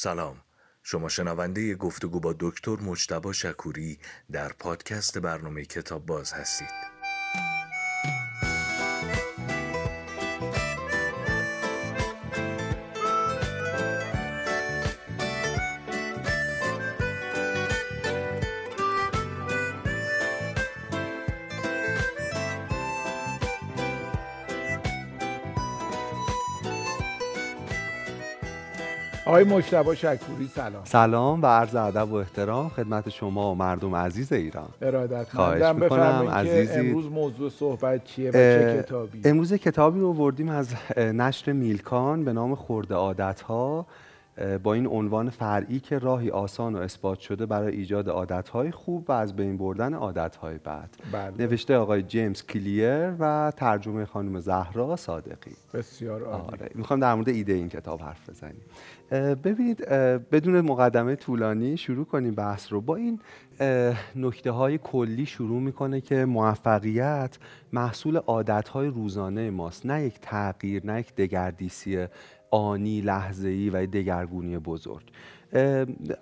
سلام. شما شنونده گفتگو با دکتر مجتبا شکوری در پادکست برنامه کتاب باز هستید. آقای مشتبه شکوری سلام. سلام و عرض ادب و احترام خدمت شما و مردم عزیز ایران. ارادت خواهش می‌کنم عزیزی. امروز موضوع صحبت چیه و چه کتابی؟ امروز کتابی رو بردیم از نشر میلکان به نام خورده عادت ها با این عنوان فرعی که راهی آسان و اثبات شده برای ایجاد عادتهای خوب و از بین بردن عادتهای بد. بله. نوشته آقای جیمز کلیر و ترجمه خانم زهرا صادقی. بسیار عالی. آره. می‌خوام در مورد ایده این کتاب حرف بزنیم. ببینید بدون مقدمه طولانی شروع کنیم بحث رو. با این نکته های کلی شروع می‌کنه که موفقیت محصول عادت های روزانه ماست. نه یک تغییر نه یک دگردیسی آنی لحظه ای و دگرگونی بزرگ.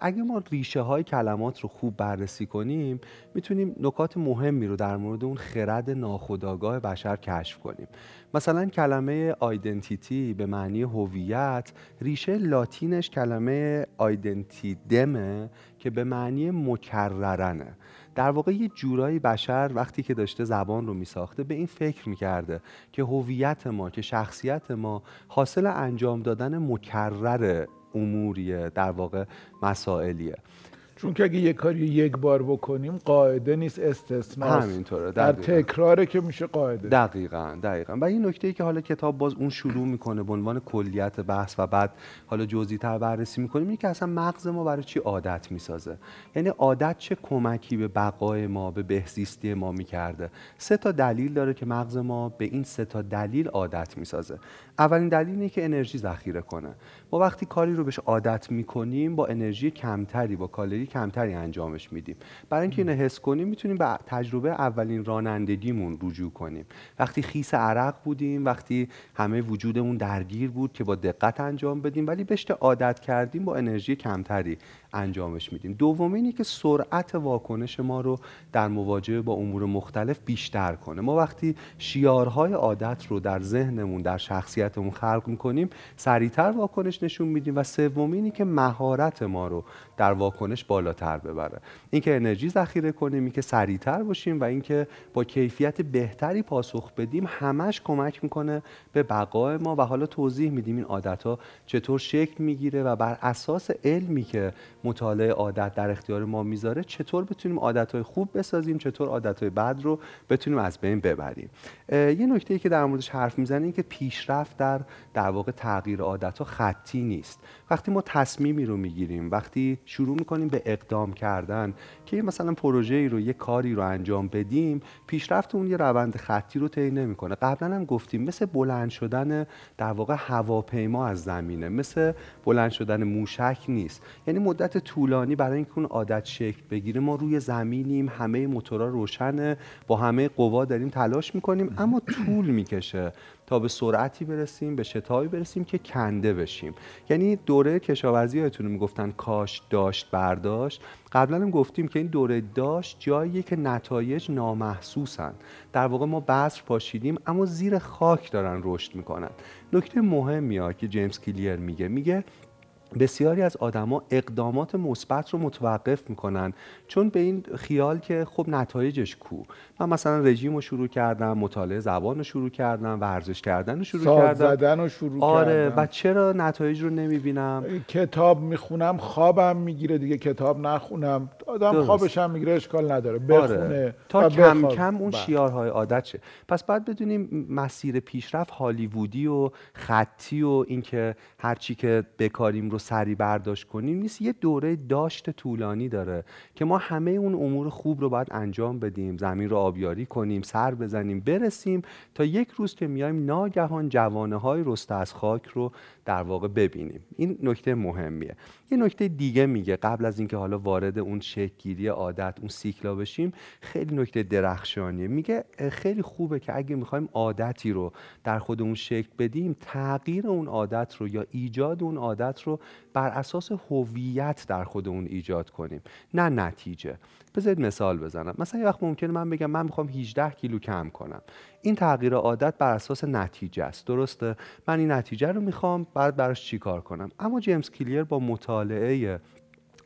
اگه ما ریشه های کلمات رو خوب بررسی کنیم می‌تونیم نکات مهمی رو در مورد اون خرد ناخودآگاه بشر کشف کنیم. مثلا کلمه آیدنتیتی به معنی هویت ریشه لاتینش کلمه آیدنتیدمه که به معنی مکررنه. در واقع یه جورایی بشر وقتی که داشته زبان رو میساخته به این فکر می‌کرده که هویت ما که شخصیت ما حاصل انجام دادن مکرر اموریه در واقع مسائلیه. چون که اگه یه کاری یک بار بکنیم قاعده نیست استثناء همینطوره در تکراره که میشه قاعده. دقیقا دقیقا. و این نکته ای که حالا کتاب باز اون شروع می‌کنه به عنوان کلیت بحث و بعد حالا جزئی تر بررسی می‌کنیم اینه که اصلا مغز ما برای چی عادت می‌سازه؟ یعنی عادت چه کمکی به بقای ما به بهزیستی ما می‌کرده؟ سه تا دلیل داره که مغز ما به این سه تا دلیل عادت می‌سازه. اولین دلیل اینه که انرژی ذخیره کنه. ما وقتی کاری رو بهش عادت می‌کنیم با انرژی کمتری با کالری کمتری انجامش میدیم. برای اینکه اینو حس کنیم می‌تونیم به تجربه اولین رانندگیمون رجوع کنیم. وقتی خیس عرق بودیم وقتی همه وجودمون درگیر بود که با دقت انجام بدیم ولی بهش عادت کردیم با انرژی کمتری انجامش میدیم. دومینی که سرعت واکنش ما رو در مواجهه با امور مختلف بیشتر کنه. ما وقتی شیارهای عادت رو در ذهنمون در شخصیتمون خلق می‌کنیم سریعتر واکنش نشون میدیم و سومینی که مهارت ما رو در واکنش بالاتر ببره. اینکه انرژی ذخیره کنیم اینکه سریعتر باشیم و اینکه با کیفیت بهتری پاسخ بدیم همش کمک می‌کنه به بقای ما. و حالا توضیح میدیم این عادت ها چطور شکل می‌گیره و بر اساس علمی که مطالعه عادت در اختیار ما می‌ذاره چطور بتونیم عادت خوب بسازیم چطور عادت بد رو بتونیم از بین ببریم. یه نکته ای که در موردش حرف می‌زنیم که پیشرفت در در واقع تغییر عادت ها خطی نیست. وقتی ما تصمیمی رو می‌گیریم وقتی شروع می‌کنیم به اقدام کردن که مثلا پروژه ای رو یه کاری رو انجام بدیم پیشرفت اون یه روند خطی رو طی نمی‌کنه. قبلا هم گفتیم مثل بلند شدن در واقع هواپیما از زمینه مثل بلند شدن موشک نیست. یعنی مدت طولانی برای اینکه اون عادت شکل بگیره. ما روی زمینیم همه موتورا روشنه با همه قوا داریم تلاش می‌کنیم اما طول می‌کشه تا به سرعتی برسیم به شتابی برسیم که کنده بشیم. یعنی دوره کشاورزی هاتون می‌گفتن کاش داشت برداشت. قبلا هم گفتیم که این دوره داشت جاییه که نتایج نامحسوسن. در واقع ما بذر پاشیدیم اما زیر خاک دارن رشد می‌کنن. نکته مهمی ها که جیمز کلیر میگه میگه بسیاری از آدما اقدامات مثبت رو متوقف می‌کنن چون به این خیال که خب نتایجش کو من مثلا رژیم رو شروع کردم مطالعه زبان رو شروع کردم ورزش کردن رو شروع کردم زدن رو شروع آره کردم. و چرا نتایج رو نمی‌بینم کتاب می‌خونم خوابم می‌گیره دیگه کتاب نخونم آدم درست. خوابش هم می‌گیره اشکال نداره آره. بخونه آره. تا کم کم اون بله. شیارهای عادت شه پس بعد بدونیم مسیر پیشرفت هالیوودی و خطی و اینکه هرچی که بکاریم رو سری برداشت کنیم نیست یه دوره داشت طولانی داره که ما همه اون امور خوب رو باید انجام بدیم زمین رو آبیاری کنیم سر بزنیم برسیم تا یک روز که میایم ناگهان جوانه های رسته از خاک رو در واقع ببینیم. این نکته مهمیه. یه نکته دیگه میگه. قبل از اینکه حالا وارد اون شکلگیری عادت اون سیکلا بشیم خیلی نکته درخشانیه. میگه خیلی خوبه که اگه می‌خوایم عادتی رو در خودمون شکل بدیم تغییر اون عادت رو یا ایجاد اون عادت رو بر اساس هویت در خودمون ایجاد کنیم. نه نتیجه. بذارید مثال بزنم. مثلا یه وقت ممکنه من بگم من می‌خوام 18 کیلو کم کنم. این تغییر عادت بر اساس نتیجه است. درسته؟ من این نتیجه رو می‌خوام بعد براش چیکار کنم؟ اما جیمز کلیر با مطالعه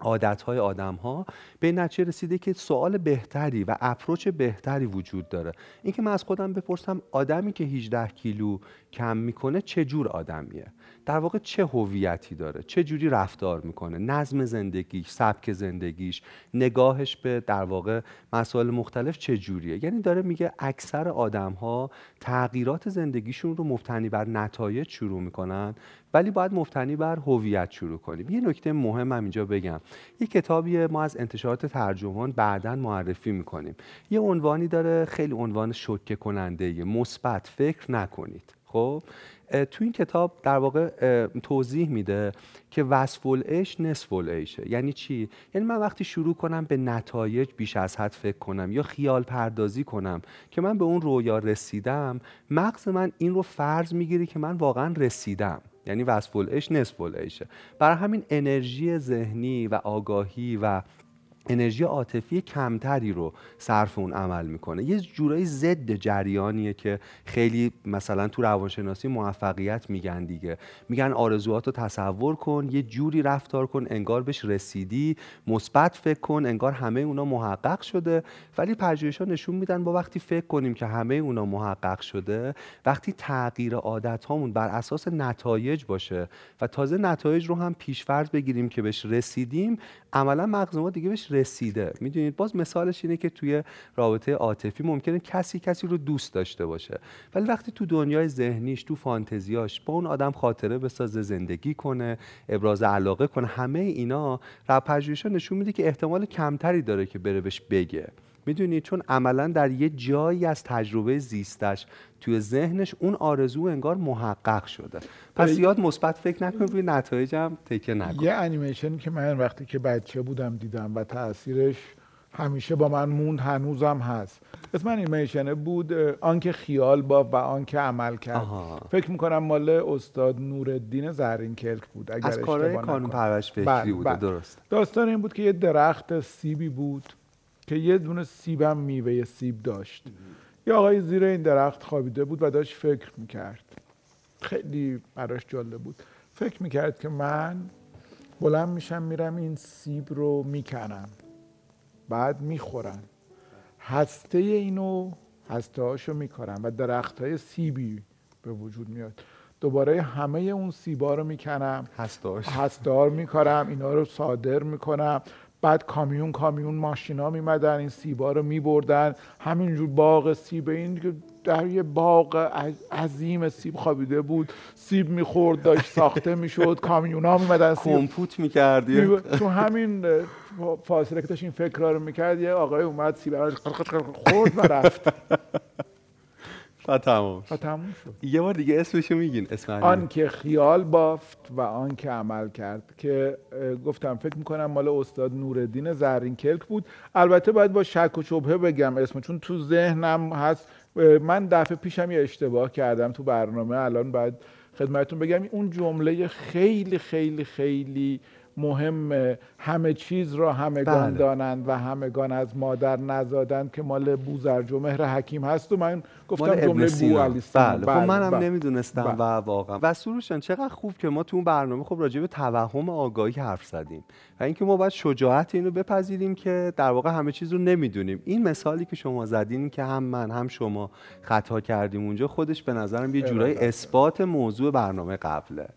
عادت های آدم ها به نتیجه رسیده که سوال بهتری و اپروچ بهتری وجود داره. اینکه من از خودم بپرسم آدمی که 18 کیلو کم می‌کنه چه جور آدمیه؟ در واقع چه هویتی داره؟ چه جوری رفتار می‌کنه؟ نظم زندگیش سبک زندگیش نگاهش به در واقع مسائل مختلف چه جوریه؟ یعنی داره میگه اکثر آدم ها تغییرات زندگیشون رو مبتنی بر نتایج شروع می‌کنن ولی باید مبتنی بر هویت شروع کنیم. یه نکته مهم هم اینجا بگم. یه کتابی ما از انتشارات ترجمان بعدا معرفی می‌کنیم. یه عنوانی داره خیلی عنوان شوکه کننده مثبت فکر نکنید. خب؟ تو این کتاب در واقع توضیح میده که وصف العیش نصف العیشه. یعنی چی؟ یعنی من وقتی شروع کنم به نتایج بیش از حد فکر کنم یا خیال پردازی کنم که من به اون رویا رسیدم مغز من این رو فرض می‌گیره که من واقعا رسیدم. یعنی وصف العیش نصف العیشه. برای همین انرژی ذهنی و آگاهی و انرژی عاطفی کمتری رو صرف اون عمل می‌کنه. یه جورایی ضد جریانیه که خیلی مثلا تو روانشناسی موفقیت میگن دیگه. میگن آرزوات رو تصور کن یه جوری رفتار کن انگار بهش رسیدی مثبت فکر کن انگار همه اونا محقق شده. ولی ها نشون میدن با وقتی فکر کنیم که همه اونا محقق شده وقتی تغییر عادت هامون بر اساس نتایج باشه و تازه نتایج رو هم پیشفرض بگیریم که بهش رسیدیم عملا مغز ما دیگه بهش رسیده. می‌دونید؟ باز مثالش اینه که توی رابطه عاطفی ممکنه کسی کسی رو دوست داشته باشه. ولی وقتی تو دنیای ذهنیش تو فانتزیاش با اون آدم خاطره بسازه زندگی کنه ابراز علاقه کنه همه اینا پژوهش‌ها نشون میده که احتمال کمتری داره که بره بهش بگه. می‌دونید چون عملا در یه جایی از تجربه زیستش. توی ذهنش اون آرزو انگار محقق شده. پس یاد مثبت فکر نکن روی نتایجم تکه نکن. یه انیمیشن که من وقتی که بچه بودم دیدم و تاثیرش همیشه با من موند هنوزم هست. اسم انیمیشن بود آنکه خیال با و آنکه عمل کرد. فکر می‌کنم مال استاد نورالدین زرین کلک بود اگر از کارهای کانون پرورش فکری بله، بوده بله. درست. داستان این بود که یه درخت سیبی بود. که یه دونه سیبم میوه سیب داشت. یه آقای زیر این درخت خوابیده بود و داشت فکر می‌کرد. خیلی براش جالب بود. فکر می‌کرد که من بلند میشم میرم این سیب رو می‌کنم. بعد می‌خورم. هسته اینو هسته هاشو میکارم و درخت های سیبی به وجود میاد. دوباره همه اون سیبا رو می‌کنم. هسته میکارم اینا رو صادر می‌کنم. بعد کامیون کامیون ماشینا میمدن این سیبا رو میبردن. همینجور باغ سیب این که در یه باغ عظیم سیب خوابیده بود. سیب می‌خورد داشت ساخته می‌شد. کامیون ها میمدن کمپوت می‌کردی تو همین فاصله که داشت این فکر رو می‌کرد یه آقای اومد سیب رو خورد و رفت. و تمام و تمام شد. یه بار دیگه اسمشو میگین اسم آن که خیال بافت و آن که عمل کرد که گفتم فکر می‌کنم مال استاد نوردین زرین کلک بود. البته باید با شک و شبهه بگم اسم چون تو ذهنم هست. من دفعه پیشم یه اشتباه کردم تو برنامه الان باید خدمتتون بگم. اون جمله خیلی خیلی خیلی مهم همه چیز را همگان بله. دانند و همگان از مادر نزادند که مال بوزرج و مهر حکیم هست و من گفتم جمله بو علی بله. خب منم بله. نمی‌دونستم بله. و واقعا و سروشان چقدر خوب که ما تو اون برنامه خب راجع به توهم آگاهی حرف زدیم و اینکه ما باید شجاعت اینو بپذیریم که در واقع همه چیز رو نمی‌دونیم این مثالی که شما زدین که هم من هم شما خطا کردیم اونجا خودش به نظرم یه جورایی اثبات موضوع برنامه قبله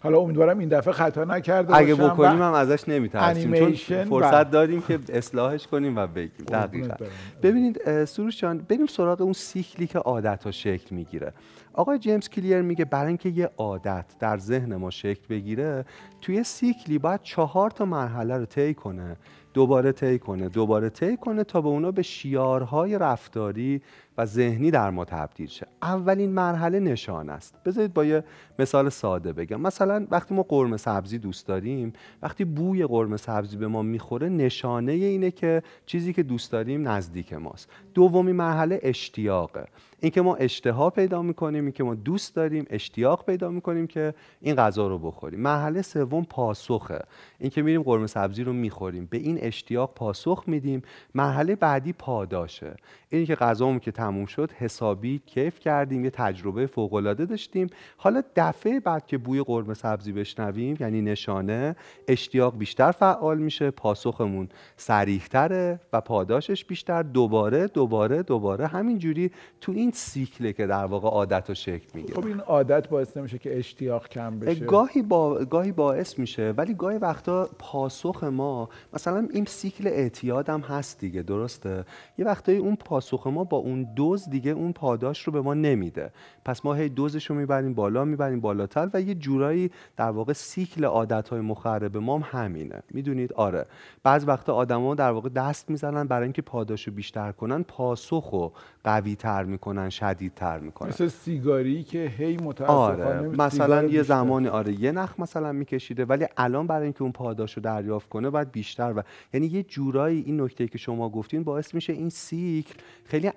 حالا امیدوارم این دفعه خطا نکرده اگه بکنیم هم ازش نمیترسیم چون فرصت دادیم که اصلاحش کنیم و بگیم دقیقا. ببینید سروش جان بریم سراغ اون سیکلی که عادت ها شکل می‌گیره. آقای جیمز کلیر میگه برای اینکه یه عادت در ذهن ما شکل بگیره توی سیکلی باید چهار تا مرحله رو طی کنه دوباره طی کنه دوباره طی کنه تا به اونا به شیارهای رفتاری و ذهنی در ما تبدیل شه. اولین مرحله نشان است. بذارید با یه مثال ساده بگم. مثلا وقتی ما قرمه سبزی دوست داریم وقتی بوی قرمه سبزی به ما می‌خوره نشانه اینه که چیزی که دوست داریم نزدیک ماست. دومی مرحله اشتیاقه. اینکه ما اشتها پیدا می‌کنیم اینکه ما دوست داریم اشتیاق پیدا می‌کنیم که این غذا رو بخوریم. مرحله سوم پاسخه. اینکه میریم قرمه سبزی رو می‌خوریم. به این اشتیاق پاسخ میدیم. مرحله بعدی پاداشه. اینی که غذامون که تموم شد حسابی کیف کردیم یه تجربه فوق العاده داشتیم. حالا دفعه بعد که بوی قرمه سبزی بشنویم یعنی نشانه اشتیاق بیشتر فعال میشه پاسخمون سریحتره و پاداشش بیشتر. دوباره دوباره دوباره همینجوری تو این سیکله که در واقع عادت و شکل می‌گیره. خب این عادت باعث نمیشه که اشتیاق کم بشه. گاهی, با... گاهی باعث میشه ولی گاهی وقتا پاسخ ما مثلا این سیکل اعتیاد هم هست دیگه درسته؟ یه وقتایی اون پاسخ ما با اون دوز دیگه اون پاداش رو به ما نمیده. پس ما هی دوزش رو می‌بریم بالا می‌بریم بالاتر و یه جورایی در واقع سیکل عادت های مخرب ما هم همینه. می‌دونید؟ آره. بعض وقتا آدما در واقع دست می‌زنن برای اینکه پاداش رو بیشتر کنن پاسخ رو قوی تر می‌کنن شدید تر می‌کنن. مثل سیگاری که هی متاسفانه آره. مثلا یه زمانی آره یه نخ مثلا میکشیده ولی الان برای اینکه اون پاداش رو دریافت کنه باید بیشتر و یعنی یه جورایی این نکته که شما گفتین باعث میشه این سیکل خیلی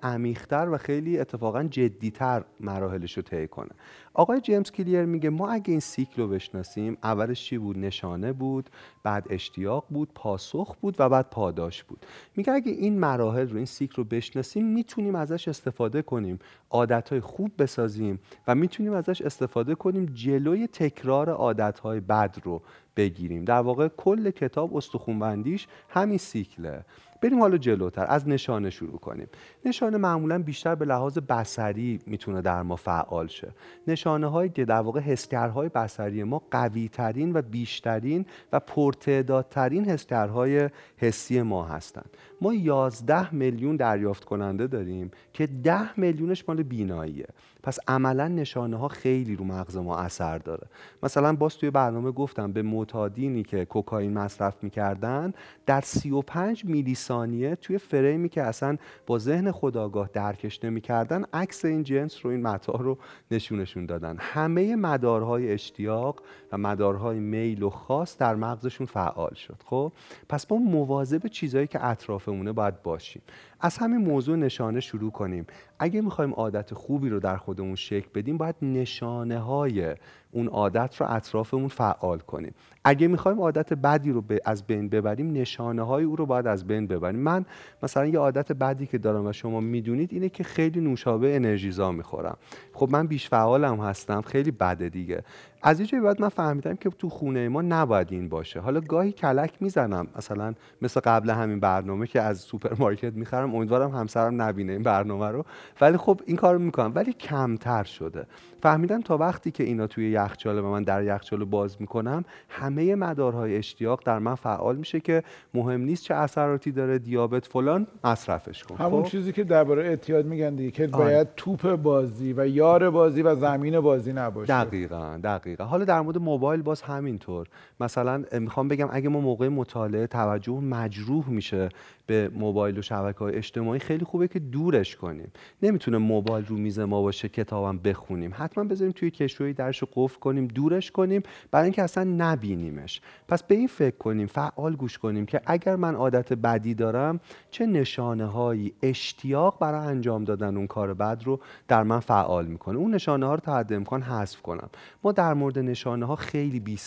عمیقتر و خیلی اتفاقا جدیتر مراحلش رو طی کنه. آقای جیمز کلیر میگه ما اگه این سیکل رو بشناسیم اولش چی بود؟ نشانه بود بعد اشتیاق بود پاسخ بود و بعد پاداش بود. میگه اگه این مراحل رو این سیکل رو بشناسیم می‌تونیم ازش استفاده کنیم عادتهای خوب بسازیم و می‌تونیم ازش استفاده کنیم جلوی تکرار عادتهای بد رو بگیریم. در واقع کل کتاب استخونبندیش همین سیکله. بریم حالا جلوتر از نشانه شروع کنیم. نشانه معمولا بیشتر به لحاظ بسری می‌تونه در ما فعال شه. نشانه های در واقع حسگرهای بسری ما قوی ترین و بیشترین و پرتعدادترین حسگرهای حسی ما هستند. ما 11 میلیون دریافت کننده داریم که 10 میلیونش مال بیناییه. پس عملا نشانه ها خیلی رو مغز ما اثر داره. مثلا باز توی برنامه گفتم به معتادینی که کوکائین مصرف می‌کردن در 35 میلی ثانیه توی فریمی که اصلا با ذهن خداگاه درکش نمی‌کردن عکس این جنس رو این متا رو نشونشون دادن. همه مدارهای اشتیاق و مدارهای میل و خاص در مغزشون فعال شد. خب؟ پس ما مواظب چیزهایی که اطرافمونه باید باشیم. از همین موضوع نشانه شروع کنیم. اگه می‌خوایم عادت خوبی رو در خودمون شکل بدیم باید نشانه های اون عادت رو اطرافمون فعال کنیم. اگه می‌خوایم عادت بدی رو از بین ببریم نشانه های او رو باید از بین ببریم. من مثلا یه عادت بدی که دارم و شما می‌دونید اینه که خیلی نوشابه انرژیزا می‌خورم. خب من بیش فعالم هستم خیلی بده دیگه. از اینجایی بعد من فهمیدم که تو خونه ما نباید این باشه. حالا گاهی کلک می‌زنم. مثلا مثل قبل همین برنامه که از سوپرمارکت می‌خرم امیدوارم همسرم نبینه این برنامه رو. ولی خب این کارو می‌کنم. ولی کمتر شده. فهمیدم تا وقتی که اینا توی یخچاله و من در یخچال باز می‌کنم همه مدارهای اشتیاق در من فعال میشه که مهم نیست چه اثراتی داره دیابت فلان مصرفش کن همون خب؟ چیزی که درباره اعتیاد میگن دیگه که آره. باید توپ بازی و یار بازی و زمین بازی نباشه دقیقا دقیقا حالا در مورد موبایل باز همینطور مثلا می‌خوام بگم اگه ما موقع مطالعه توجه مجروح میشه به موبایل و شبکه های اجتماعی خیلی خوبه که دورش کنیم. نمی‌تونه موبایل رو میز ما باشه کتابم بخونیم. حتما بذاریم توی کشویی درش قفل کنیم دورش کنیم برای اینکه اصلا نبینیمش. پس به این فکر کنیم فعال گوش کنیم که اگر من عادت بدی دارم چه نشانه هایی اشتیاق برای انجام دادن اون کار بد رو در من فعال می‌کنه. اون نشانه ها رو تا حد امکان حذف کنم. ما در مورد نشانه ها خیلی بی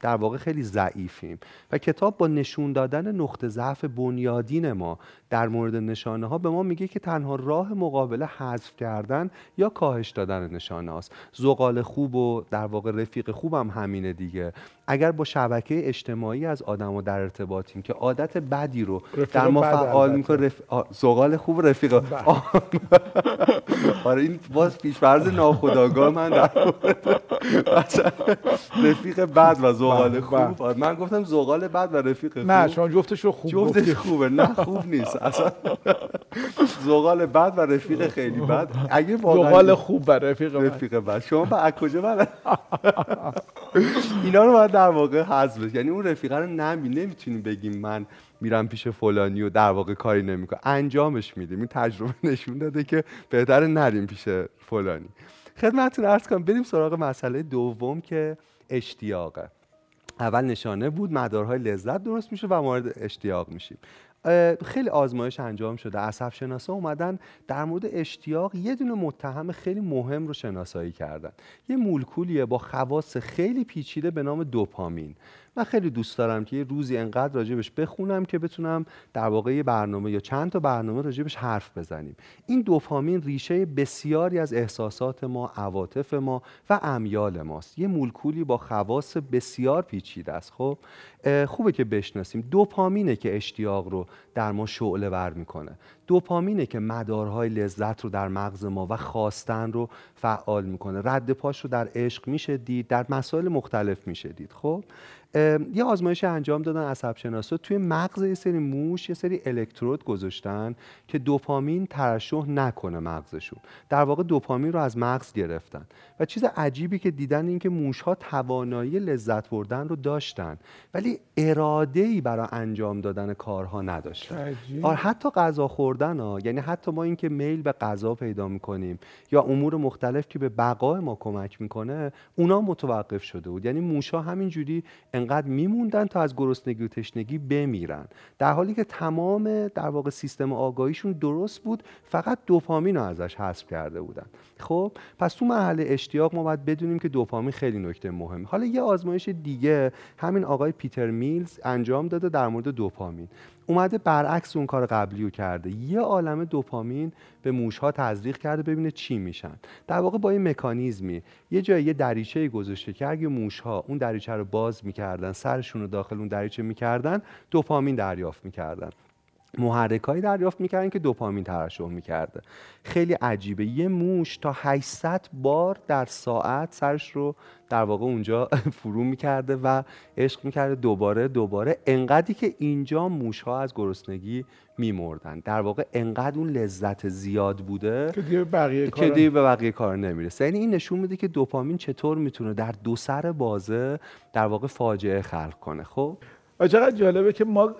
در واقع خیلی ضعیفیم. و کتاب با نشون دادن نقطه ضعف بنیادین ما در مورد نشانه ها به ما میگه که تنها راه مقابله حذف کردن یا کاهش دادن نشانه هاست. زغال خوب و در واقع رفیق خوبم هم همینه دیگه. اگر با شبکه اجتماعی از آدم در ارتباطیم که عادت بدی رو در ما فعال می‌کنه رف... زغال خوب رفیق آره این باز پیشفرض ناخداگاه من در رفیق بد و زغال خوب. آره، من گفتم زغال بد و رفیق خوب. نه شما جفتش رو خوب جفتش خوبه. نه خوب نیست. اصلا زغال بد و رفیق خیلی بد. اگه زغال خوب و رفیق بد. رفیق بد. شما با کجا اینا رو باید در واقع حذف یعنی اون رفیقه رو نمی نمی‌تونیم بگیم من میرم پیش فلانی و در واقع کاری نمی‌کنه انجامش میدیم. این تجربه نشون داده که بهتر نریم پیش فلانی. خدمتتون عرض کنم بریم سراغ مسئله دوم که اشتیاقه. اول نشانه بود مدارهای لذت درست میشه و مورد اشتیاق میشیم. خیلی آزمایش انجام شده. عصب شناسا اومدن در مورد اشتیاق یه دونه متهم خیلی مهم رو شناسایی کردن. یه مولکولیه با خواص خیلی پیچیده به نام دوپامین. من خیلی دوست دارم که یه روزی انقدر راجبش بخونم که بتونم در واقع یه برنامه یا چند تا برنامه راجبش حرف بزنیم. این دوپامین ریشه بسیاری از احساسات ما عواطف ما و امیال ماست. یه مولکولی با خواص بسیار پیچیده است. خب خوبه که بشناسیم. دوپامینه که اشتیاق رو در ما شعله ور می‌کنه. دوپامینه که مدارهای لذت رو در مغز ما و خواستن رو فعال می‌کنه. رد پاش رو در عشق میشه دید در مسائل مختلف میشه دید خب یه آزمایش انجام دادن عصب شناسا توی مغز یه سری موش یه سری الکترود گذاشتن که دوپامین ترشح نکنه مغزشون. در واقع دوپامین رو از مغز گرفتن. و چیز عجیبی که دیدن این که موش ها توانایی لذت بردن رو داشتن ولی اراده ای برای انجام دادن کارها نداشتن. آره حتی غذا خوردن ها. یعنی حتی ما اینکه میل به غذا پیدا می‌کنیم یا امور مختلف که به بقای ما کمک می‌کنه اونا متوقف شده بود. یعنی موش ها همینجوری انقدر میموندن تا از گرسنگی و تشنگی بمیرن. در حالی که تمام در واقع سیستم آگاهیشون درست بود فقط دوپامین رو ازش حذف کرده بودن. خب پس تو مرحله اشتیاق ما باید بدونیم که دوپامین خیلی نکته مهمه. حالا یه آزمایش دیگه همین آقای پیتر میلز انجام داده در مورد دوپامین. اومده برعکس اون کار قبلی رو کرده. یه عالم دوپامین به موشها تزریق کرده ببینه چی میشن. در واقع با این مکانیزمی. یه جایی یه دریچه گذاشته که اگه موشها اون دریچه رو باز می‌کردن سرشون رو داخل اون دریچه می‌کردن دوپامین دریافت می‌کردن. محرکایی دریافت می‌کردن که دوپامین ترشح می‌کرده. خیلی عجیبه. یه موش تا 800 بار در ساعت سرش رو در واقع اونجا فرو می‌کرده و عشق می‌کرده دوباره دوباره. انقدری که اینجا موش ها از گرسنگی میمردن. در واقع انقدر اون لذت زیاد بوده که دیگه بقیه که دیگه به بقیه کار نمی‌رسه. یعنی این نشون میده که دوپامین چطور می‌تونه در دو سر بازه در واقع فاجعه خلق کنه. خب؟ چقدر جالبه که ما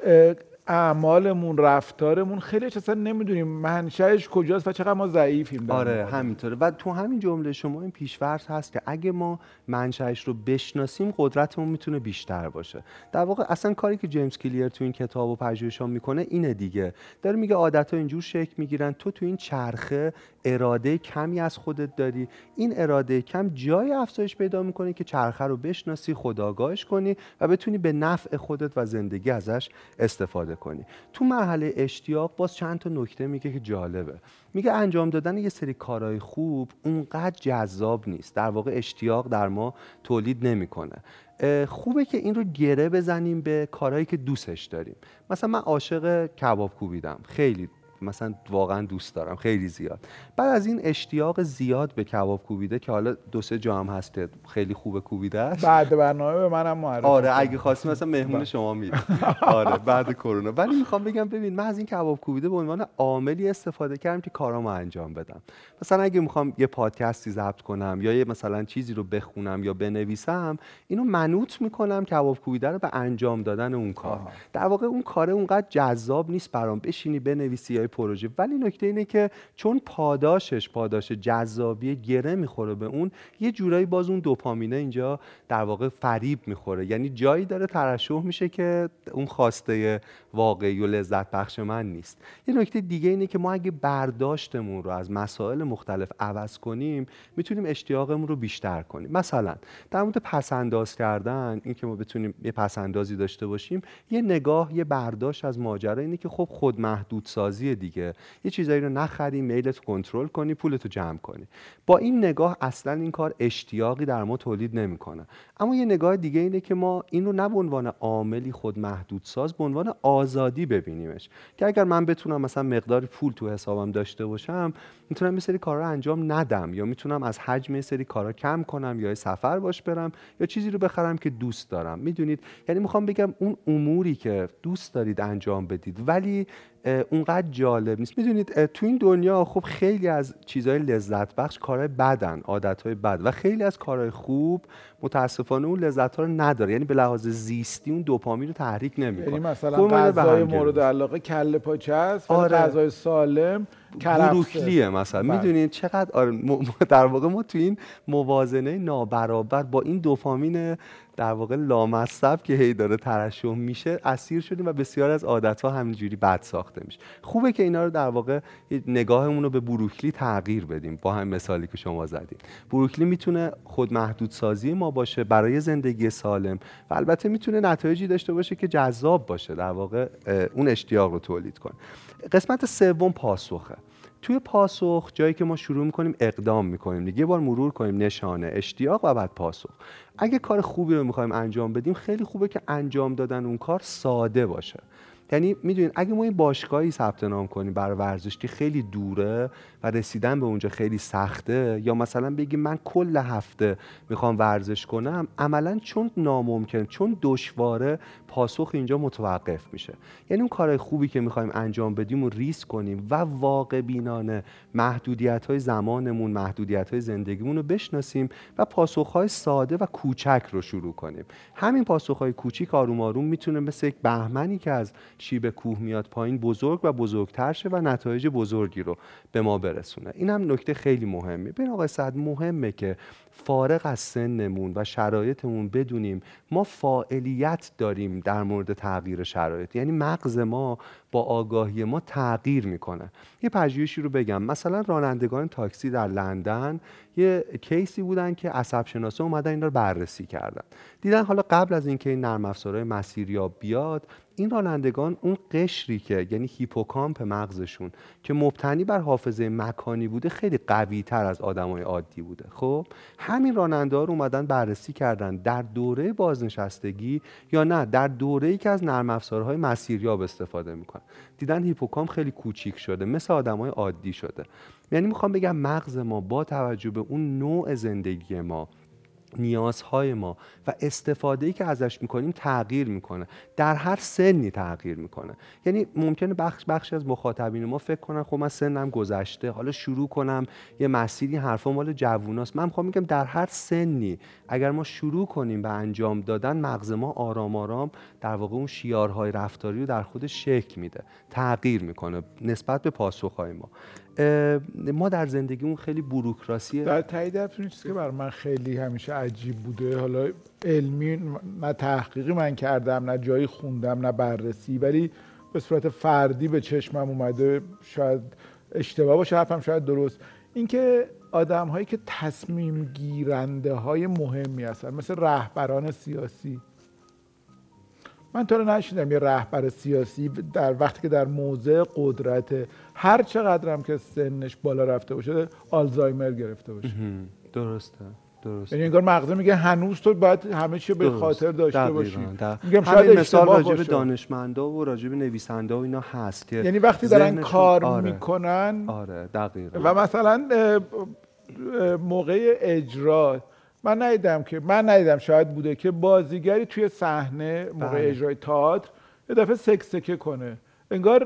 اعمالمون رفتارمون خیلی اصلا نمی‌دونیم منشأش کجاست و چقدر ما ضعیفیم آره همینطوره. و تو همین جمله شما این پیشورز هست که اگه ما منشأش رو بشناسیم قدرتمون می‌تونه بیشتر باشه. در واقع اصلا کاری که جیمز کلیر تو این کتاب و پژوهش‌ها می‌کنه اینه دیگه. داره میگه عادت ها اینجور شکل می‌گیرن تو تو این چرخه اراده کمی از خودت داری. این اراده کم جای افزایش پیدا می‌کنه که چرخه رو بشناسی خداگاهش کنی و بتونی به نفع خودت و زندگی ازش استفاده کنی. تو مرحله اشتیاق باز چند تا نکته میگه که جالبه. میگه انجام دادن یه سری کارهای خوب اونقدر جذاب نیست. در واقع اشتیاق در ما تولید نمی‌کنه. خوبه که این رو گره بزنیم به کارهایی که دوستش داریم. مثلا من عاشق کباب کوبیدم. خیلی مثلا واقعا دوست دارم خیلی زیاد. بعد از این اشتیاق زیاد به کباب کوبیده که حالا دو سه جا هم هست خیلی خوبه کوبیده است. بعد برنامه به منم معرفی آره اگه خواستیم مثلا مهمون بله. شما میریم آره بعد کرونا. ولی می‌خوام بگم ببین من از این کباب کوبیده به عنوان عاملی استفاده کردم که کارامو انجام بدم. مثلا اگه می‌خوام یه پادکستی ضبط کنم یا یه مثلا چیزی رو بخونم یا بنویسم اینو منوط می‌کنم کباب کوبیده رو به انجام دادن اون کار. در واقع اون کار اونقدر جذاب نیست برام. بشینی بنویسی یا پروژه. ولی نکته اینه که چون پاداشش پاداش جذابی گره می‌خوره به اون یه جورایی باز اون دوپامینه اینجا در واقع فریب می‌خوره. یعنی جایی داره ترشح میشه که اون خواسته واقعی و لذت بخش من نیست. یه نکته دیگه اینه که ما اگه برداشتمون رو از مسائل مختلف عوض کنیم می‌تونیم اشتیاقمون رو بیشتر کنیم. مثلا در مورد پسنداز کردن این که ما بتونیم یه پسندازی داشته باشیم یه نگاه یه برداشت از ماجرا اینه که خب خود محدود سازی دیگه. یه چیزایی رو نخری میلت کنترل کنی پولتو جمع کنی. با این نگاه اصلا این کار اشتیاقی در ما تولید نمی‌کنه. اما یه نگاه دیگه اینه که ما این رو نه به عنوان عاملی خود محدود ساز به عنوان آزادی ببینیمش. که اگر من بتونم مثلا مقدار پول تو حسابم داشته باشم می‌تونم یه سری کارا انجام ندم. یا می‌تونم از حجم یه سری کارا کم کنم یا سفر باش برم یا چیزی رو بخرم که دوست دارم. می‌دونید؟ یعنی می‌خوام بگم اون اموری که دوست دارید انجام بدید ولی اونقدر جالب نیست. می‌دونید تو این دنیا خب خیلی از چیزهای لذت بخش کارهای بدن عادتهای بد و خیلی از کارهای خوب متاسفانه اون لذت ها رو نداره. یعنی به لحاظ زیستی اون دوپامین رو تحریک نمی‌کنه. یعنی مثلا غذای مورد علاقه کله پاچه است آره. غذای سالم بروکلیه مثلا. بله. می‌دونید چقدر آره در واقع ما تو این موازنه نابرابر با این دوپامین در واقع لامصب که هی داره ترشح میشه اسیر شدیم و بسیار از عادت ها همینجوری بد ساخته میشه. خوبه که اینا رو در واقع نگاهمون رو به بروکلی تغییر بدیم. با هم مثالی که شما زدید بروکلی می‌تونه خود محدود سازی ما باشه برای زندگی سالم و البته می‌تونه نتایجی داشته باشه که جذاب باشه در واقع اون اشتیاق رو تولید کنه. قسمت سوم پاسخه. توی پاسخ جایی که ما شروع می‌کنیم اقدام می‌کنیم دیگه. بار مرور کنیم نشانه اشتیاق و بعد پاسخ. اگه کار خوبی رو می‌خوایم انجام بدیم خیلی خوبه که انجام دادن اون کار ساده باشه. یعنی می‌دونید اگه ما این باشگاهی ثبت نام کنیم برای ورزش که خیلی دوره و رسیدن به اونجا خیلی سخته یا مثلا بگیم من کل هفته می‌خوام ورزش کنم عملا چون ناممکن چون دشواره پاسخ اینجا متوقف میشه. یعنی اون کارهای خوبی که می‌خوایم انجام بدیم و ریس کنیم و واقع بینانه محدودیت های زمانمون محدودیت های زندگیمون رو بشناسیم و پاسخ های ساده و کوچک رو شروع کنیم. همین پاسخ های کوچیک آروم آروم می‌تونه مثل یک بهمنی که از شیب کوه میاد پایین بزرگ و بزرگتر شه و نتایج بزرگی رو به ما برسونه. این هم نکته خیلی مهمه ببین آقای سعد مهمه که فارغ از سنمون و شرایطمون بدونیم ما فاعلیت داریم در مورد تغییر شرایط. یعنی مغز ما با آگاهی ما تغییر می‌کنه. یه پژوهشی رو بگم. مثلا رانندگان تاکسی در لندن یه case ی بودن که عصب شناسا اومدن این رو بررسی کردن. دیدن حالا قبل از اینکه این نرم افزارهای مسیریاب بیاد این رانندگان اون قشری که یعنی هیپوکامپ مغزشون که مبتنی بر حافظه مکانی بوده خیلی قوی تر از آدمای عادی بوده. خب؟ همین راننده ها رو اومدن بررسی کردن. در دوره بازنشستگی یا نه در دوره ای که از نرم افزارهای مسیریاب استفاده می‌کنن. دیدن هیپوکامپ خیلی کوچیک شده مثل آدمای عادی شده. یعنی می‌خوام بگم مغز ما با توجه به اون نوع زندگی ما نیازهای ما و استفاده ای که ازش می‌کنیم تغییر می‌کنه. در هر سنی تغییر می‌کنه. یعنی ممکنه بخش بخشی از مخاطبین ما فکر کنن خب من سنم گذشته حالا شروع کنم یه مسیری حرفا مال جووناست. من می‌خوام میگم در هر سنی اگر ما شروع کنیم به انجام دادن مغز ما آرام آرام در واقع اون شیارهای رفتاری رو در خودش شکل میده تغییر می‌کنه نسبت به پاسخهای ما. ما در زندگیمون خیلی بوروکراسی در تایید چیزی که بر من خیلی همیشه عجیب بوده. حالا علمی نه تحقیقی من کردم نه جایی خوندم نه بررسی ولی به صورت فردی به چشمم اومده. شاید اشتباه باشه حرفم شاید درست. اینکه آدم هایی که تصمیم گیرنده های مهمی هستن مثل رهبران سیاسی من تا نشیدم یه رهبر سیاسی در وقتی که در موضع قدرت هر چقدرم که سنش بالا رفته باشه آلزایمر گرفته باشه. درسته درست یعنی انگار مغزه میگه هنوز تو باید همه چی به خاطر داشته باشی. میگم شاید مثال راجب دانشمندا و راجب نویسنده و اینا هست. یعنی وقتی دارن کار آره. می‌کنن آره دقیقا. و مثلا موقع اجرا من ندیدم که من ندیدم شاید بوده که بازیگری توی صحنه موقع بله. اجرای تئاتر یه دفعه سکسکه کنه. انگار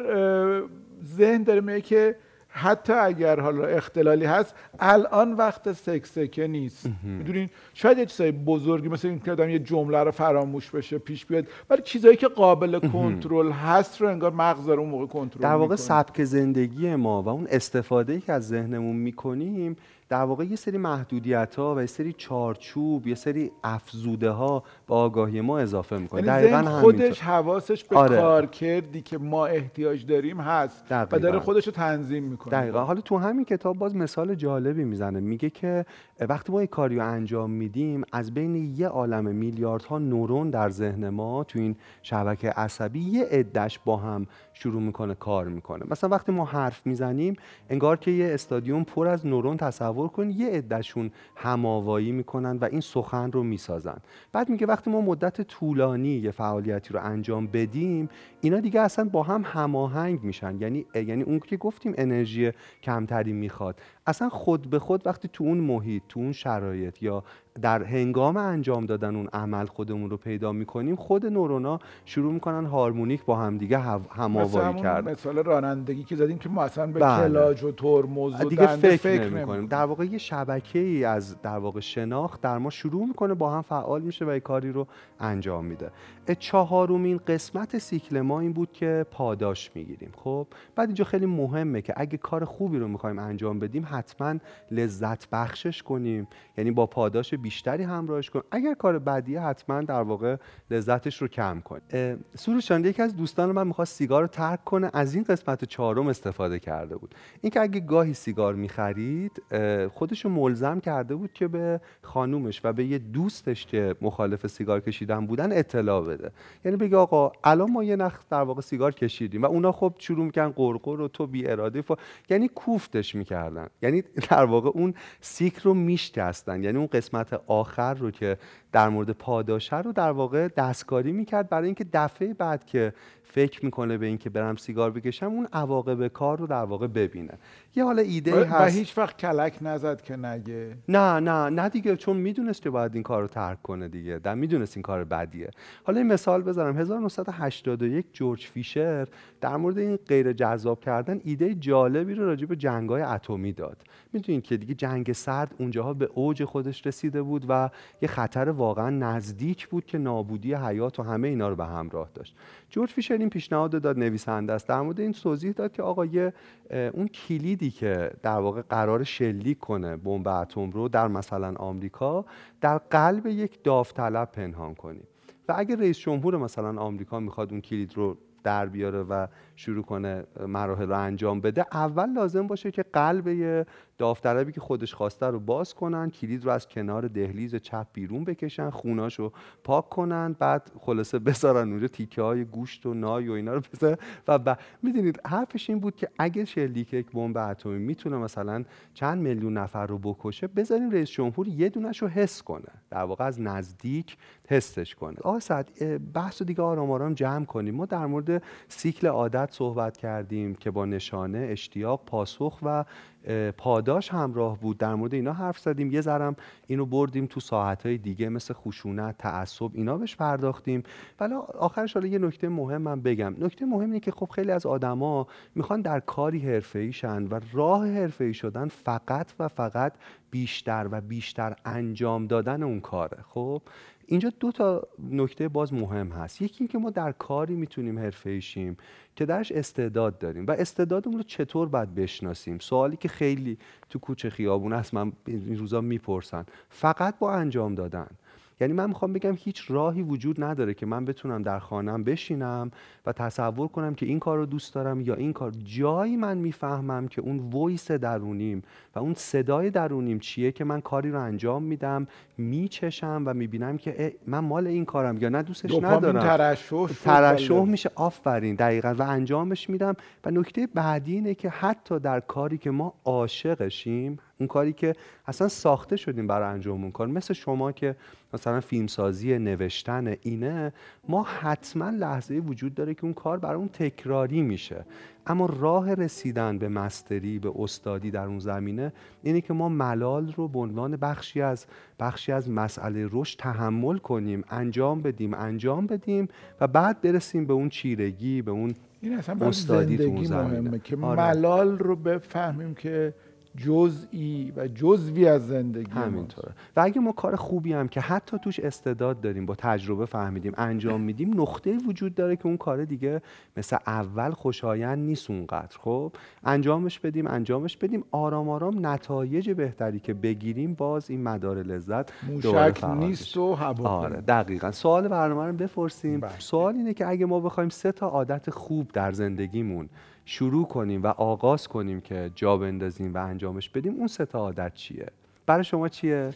ذهن داره میگه که حتی اگر حالا اختلالی هست الان وقت سکسکه نیست. می‌دونین؟ شاید یه چیزای بزرگی مثل این که آدم یه جمله رو فراموش بشه پیش بیاد. ولی چیزایی که قابل کنترل هست رو انگار مغز رو اون موقع کنترل در واقع سبک زندگی ما و اون استفاده که از ذهنمون می‌کنیم در واقع یه سری محدودیت ها و یه سری چارچوب یه سری افزوده ها به آگاهی ما اضافه می‌کنه. یعنی دقیقا خودش حواسش به آره. کار کردی که ما احتیاج داریم هست دقیقا. و داره خودش رو تنظیم می‌کنه. دقیقا. حالا تو همین کتاب باز مثال جالبی می‌زنه. میگه که وقتی ما یه کاری رو انجام میدیم از بین یه عالم میلیاردها نورون در ذهن ما تو این شبکه عصبی یه عدش با هم شروع می‌کنه کار می‌کنه. مثلا وقتی ما حرف می‌زنیم انگار که یه استادیوم پر از نورون تصور کن یه عدهشون هماوایی می‌کنن و این سخن رو می‌سازن. بعد میگه وقتی ما مدت طولانی یه فعالیتی رو انجام بدیم اینا دیگه اصلا با هم هماهنگ میشن. یعنی یعنی اون که گفتیم انرژی کمتری می‌خواد. اصلا خود به خود وقتی تو اون محیط تو اون شرایط یا در هنگام انجام دادن اون عمل خودمون رو پیدا می‌کنیم خود نورونا شروع می‌کنن هارمونیک با همدیگه هماوری کردن مثال رانندگی که زدیم که ما اصلا به بله. کلاج و ترمز و دیگه فکر, فکر نمی نمی‌کنیم. در واقع یه شبکه ای از در واقع شناخت در ما شروع می‌کنه با هم فعال میشه و یه کاری رو انجام میده. چهارمین قسمت سیکل ما این بود که پاداش می‌گیریم. خب؟ بعد اینجا خیلی مهمه که اگه کار خوبی رو می‌خوایم انجام بدیم حتما لذت بخشش کنیم. یعنی با پاداش بیشتری همراهش کنیم اگر کار بدیه حتما در واقع لذتش رو کم اه، سروش جان، یکی از دوستان من می‌خواست سیگار رو ترک کنه از این قسمت چهارم استفاده کرده بود. اینکه اگه گاهی سیگار می‌خرید خودش رو ملزم کرده بود که به خانومش و به یه دوستش که مخالف سیگار کشیدن بودن اطلاع بده. یعنی بگه آقا الان ما یه نخ در واقع سیگار کشیدیم و اونا خب شروع می‌کنن قرقر و تو بی اراده فا... یعنی کوفتش می‌کردن. یعنی در واقع اون سیک رو میشکستن. یعنی اون قسمت آخر رو که در مورد پاداشه رو در واقع دستکاری می‌کرد برای اینکه دفعه بعد که فکر می‌کنه به اینکه برم سیگار بکشم اون عواقب کار رو در واقع ببینه. یه حالا ایده و, و هست. هیچ وقت کلک نزد که نگه. نه نه نه دیگه چون می‌دونست که باید این کار رو ترک کنه دیگه. در می‌دونست این کار بدیه. حالا این مثال بذارم 1981 جورج فیشر در مورد این غیر جذاب کردن ایده جالبی رو راجع به جنگ‌های اتمی داد. می‌دونین که دیگه جنگ سرد اونجاها به اوج خودش رسیده بود و یه خطر واقعا نزدیک بود که نابودی حیات و همه اینا رو به همراه داشت. جورج فیشر این پیشنهاد داد نویسنده است. در مورد این توضیح داد که آقا یه اون کلیدی که در واقع قرار شلیک کنه بمب اتم رو در مثلا آمریکا در قلب یک داوطلب پنهان کنیم و اگه رئیس جمهور مثلا آمریکا می‌خواد اون کلید رو در بیاره و شروع کنه مراحل رو انجام بده اول لازم باشه که قلب داوطلبی که خودش خواسته رو باز کنن کلید رو از کنار دهلیز چپ بیرون بکشن خوناش رو پاک کنن بعد خلاصه بذارن اونجا تیکه های گوشت و نای و اینا رو بذارن. و ب... می‌دونید حرفش این بود که اگه شلیک یک بمب اتمی می‌تونه مثلا چند میلیون نفر رو بکشه بذاریم رئیس جمهور یه دونش رو حس کنه. در واقع از نزدیک حسش کنه. آقا بحث دیگه آرام آرام جمع کنیم. ما در مورد سیکل عادت صحبت کردیم که با نشانه اشتیاق پاسخ و پاداش همراه بود. در مورد اینا حرف زدیم. یه ذرم اینو بردیم تو ساعتهای دیگه مثل خشونت تعصب اینا بهش پرداختیم. ولی آخرش حالا یه نکته مهم من بگم. نکته مهم اینه که خب خیلی از آدما می‌خوان در کاری حرفه‌ای شن و راه حرفه‌ای شدن فقط و فقط بیشتر و بیشتر انجام دادن اون کاره. خب اینجا دو تا نکته باز مهم هست. یکی اینکه ما در کاری می‌تونیم حرفه‌ای شیم که درش استعداد داریم و استعدادمون رو چطور باید بشناسیم؟ سوالی که خیلی تو کوچه خیابون هست من این روزا می‌پرسن. فقط با انجام دادن. یعنی من می‌خوام بگم هیچ راهی وجود نداره که من بتونم در خانم بشینم و تصور کنم که این کار رو دوست دارم یا این کار. جایی من می‌فهمم که اون ویس درونیم و اون صدای درونیم چیه که من کاری رو انجام میدم میچشم و می‌بینم که من مال این کارم یا نه دوستش ندارم. ترشح شد ترشح میشه. آفرین. دقیقا. و انجامش میدم. و نکته بعدی اینه که حتی در کاری که ما عاشقشیم اون کاری که اصلا ساخته شدیم برای انجام اون کار مثل شما که مثلا فیلمسازی نوشتن اینه ما حتما لحظه وجود داره که اون کار برای اون تکراری میشه اما راه رسیدن به مستری به استادی در اون زمینه اینه که ما ملال رو به عنوان بخشی از بخشی از مسئله رشد تحمل کنیم انجام بدیم انجام بدیم و بعد برسیم به اون چیرگی به اون این اصلا استادی تو اون زمینه. مهمه که آره. ملال رو بفهمیم که جزئی و جزوی از زندگی همینطوره. و اگه ما کار خوبی هم که حتی توش استعداد داریم با تجربه فهمیدیم انجام میدیم نقطه وجود داره که اون کار دیگه مثل اول خوشایند نیست اونقدر. خب انجامش بدیم انجامش بدیم. آرام آرام نتایج بهتری که بگیریم باز این مدار لذت موشک نیست. و هوا آره دقیقا. سوال برنامه رو بپرسیم. بله. سوال اینه که اگه ما بخوایم سه تا عادت خوب در زندگیمون شروع کنیم و آغاز کنیم که جا بندازیم و انجامش بدیم اون سه تا عادت چیه؟ برای شما چیه؟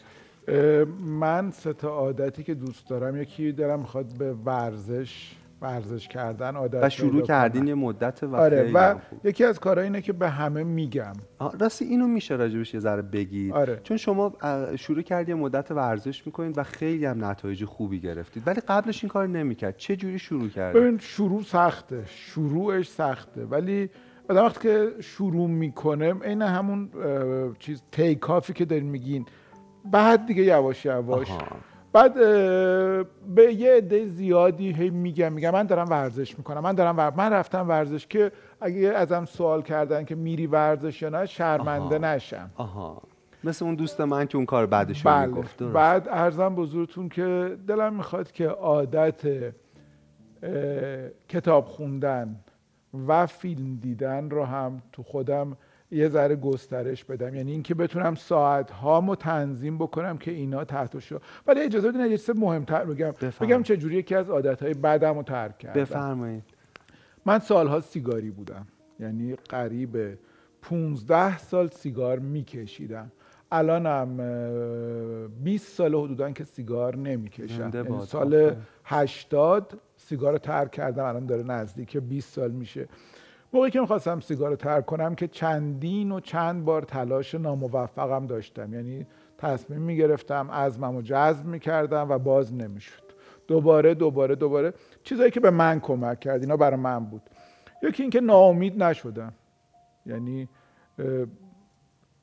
من سه تا عادتی که دوست دارم یکی دارم می‌خواد به ورزش ورزش کردن عادت و شروع کردین. یه مدت و آره و. یکی از کارها اینه که به همه میگم راستی اینو میشه راجبش یه ذره بگید آره. چون شما شروع کردی یه مدت ورزش می‌کنید و خیلی هم نتایج خوبی گرفتید ولی قبلش این کار نمی‌کرد چه جوری شروع کردید ببین شروع سخته شروعش سخته ولی آدم وقتی که شروع می‌کنه عین همون چیز تیکافی که دارین میگین بعد دیگه یواش یواش آها. بعد به یه عده زیادی هی میگم میگم من دارم ورزش می‌کنم من دارم ور... من رفتم ورزش که اگه ازم سوال کردن که میری ورزش یا نه شرمنده آها. نشم آها مثل اون دوست من که اون کار بعدش بله می‌گفت درست. بعد ارزم بزرگتون که دلم می‌خواد که عادت کتاب خوندن و فیلم دیدن رو هم تو خودم یه ذره گسترش بدم. یعنی اینکه بتونم ساعت هامو تنظیم بکنم که اینا تحت شو. ولی اجازه بدین یه چیز مهمتر بگم. بفرمایید. بگم چجوری یکی از عادت های بدم رو ترک کردم. بفرمایید. من سالها سیگاری بودم. یعنی قریب 15 سال سیگار میکشیدم. الانم اه، 20 سال حدودا که سیگار نمی‌کشم. یعنی. سال آفرین. 80 سیگار رو ترک کردم. الان داره نزدیک 20 سال میشه. موقعی که می‌خواستم سیگار رو ترک کنم که چندین و چند بار تلاش ناموفقم داشتم. یعنی تصمیم می‌گرفتم عزمم رو جذب می‌کردم و باز نمی‌شد. دوباره دوباره دوباره. چیزایی که به من کمک کرد اینا برای من بود. یکی اینکه ناامید نشدم. یعنی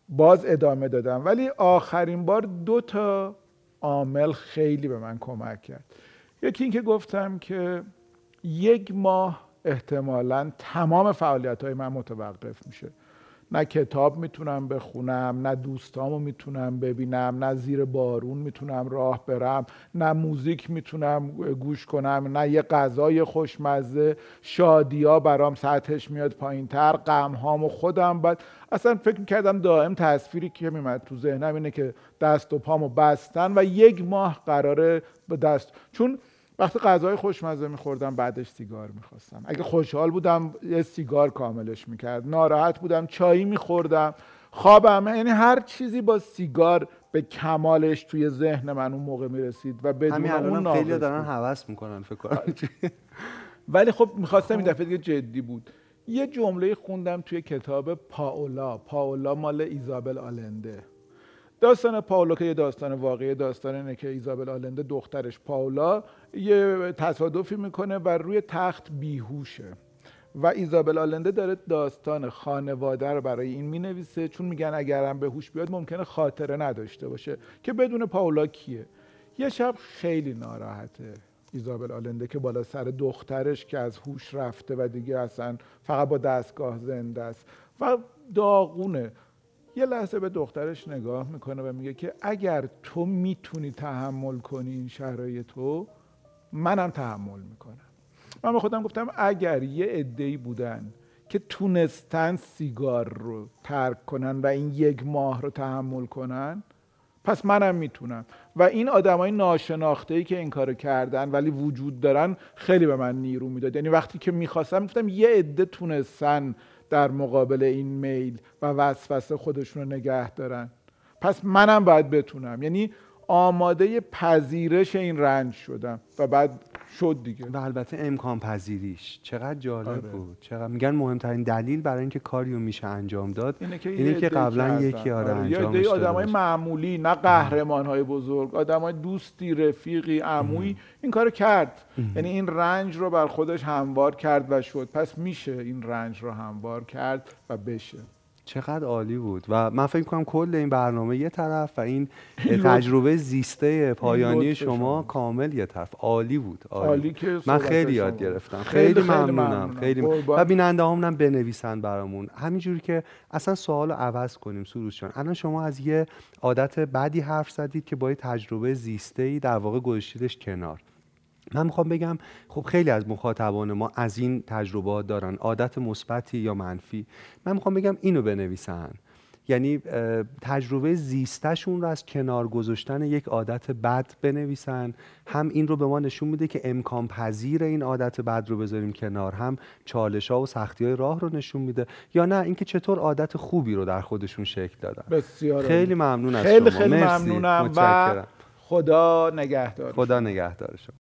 باز ادامه دادم. ولی آخرین بار دو تا عامل خیلی به من کمک کرد. یکی اینکه گفتم که یک ماه احتمالا تمام فعالیت های من متوقف میشه. نه کتاب می‌تونم بخونم نه دوستامو می‌تونم ببینم نه زیر بارون می‌تونم راه برم نه موزیک می‌تونم گوش کنم نه یه غذای خوشمزه شادیا برام سطحش میاد پایین تر غم هامو خودم بعد اصلا فکر می‌کردم دائم تصویری که میمد تو ذهنم اینه که دست و پامو بستن و یک ماه قراره به دست. چون وقتی غذای خوشمزه میخوردم بعدش سیگار می‌خواستم. اگه خوشحال بودم یه سیگار کاملش می‌کرد. ناراحت بودم چایی میخوردم. خوابم یعنی هر چیزی با سیگار به کمالش توی ذهن من اون موقع می‌رسید و بدون همین اون خیلی دارن. هوس می‌کنن فکر کنم. ولی خب می‌خواستم این دفعه دیگه جدی بود. یه جمله خوندم توی کتاب پاولا. پاولا مال ایزابل آلنده. داستان پاولا که یه داستان واقعی داستان اینه که ایزابل آلنده دخترش پاولا یه تصادفی می‌کنه و روی تخت بیهوشه. و ایزابل آلنده داره داستان خانواده رو برای این می‌نویسه چون میگن اگرم به هوش بیاد ممکنه خاطره نداشته باشه. که بدون پاولا کیه؟ یه شب خیلی ناراحته ایزابل آلنده که بالا سر دخترش که از هوش رفته و دیگه اصلا فقط با دستگاه زنده است. و داغونه. یه لحظه به دخترش نگاه می‌کنه و میگه که اگر تو می‌تونی تحمل کنی این شرایطو منم تحمل می‌کنم. من به خودم گفتم اگر یه عده‌ای بودن که تونستن سیگار رو ترک کنن و این یک ماه رو تحمل کنن پس منم می‌تونم. و این آدمای ناشناخته ای که این کارو کردن ولی وجود دارن خیلی به من نیرو می‌داد. یعنی وقتی که می‌خواستم گفتم یه عده تونستن در مقابل این میل و وسوسه خودشون رو نگه دارن. پس منم باید بتونم. یعنی آماده پذیرش این رنج شدم. و بعد شد دیگه. و البته امکان پذیریش چقدر جالب آره. بود. چقدر میگن مهمترین دلیل برای اینکه کاریو میشه انجام داد اینه که, اینه که قبلا یکی آره انجامش داده آدمای. معمولی نه قهرمان های بزرگ آدمای دوستی رفیقی عمویی. این کارو کرد. یعنی این رنج رو بر خودش هموار کرد و شد. پس میشه این رنج رو هموار کرد و بشه. چقدر عالی بود و من فکر کنم کل این برنامه یه طرف و این تجربه زیسته پایانی شما شما. کامل یه طرف عالی بود عالی, عالی که من خیلی یاد. گرفتم خیلی ممنونم ممنونم. خیلی قربان. و بیننده هم بنویسن برامون همینجوری که اصلا سوال رو عوض کنیم سروش جان الان شما از یه عادت بدی حرف زدید که با یه تجربه زیسته ای در واقع گذاشتیدش کنار من می‌خوام بگم خب خیلی از مخاطبان ما از این تجربات دارن. عادت مثبتی یا منفی. من می‌خوام بگم اینو بنویسن. یعنی تجربه زیستشون رو از کنار گذاشتن یک عادت بد بنویسن. هم این رو به ما نشون میده که امکان پذیر این عادت بد رو بذاریم کنار. هم چالش ها و سختی های راه رو نشون میده. یا نه اینکه چطور عادت خوبی رو در خودشون شکل دادن. بسیار خیلی. ممنون از خیلی شما. خیلی. ممنونم و. خدا نگهدار. خدا نگهدار شما.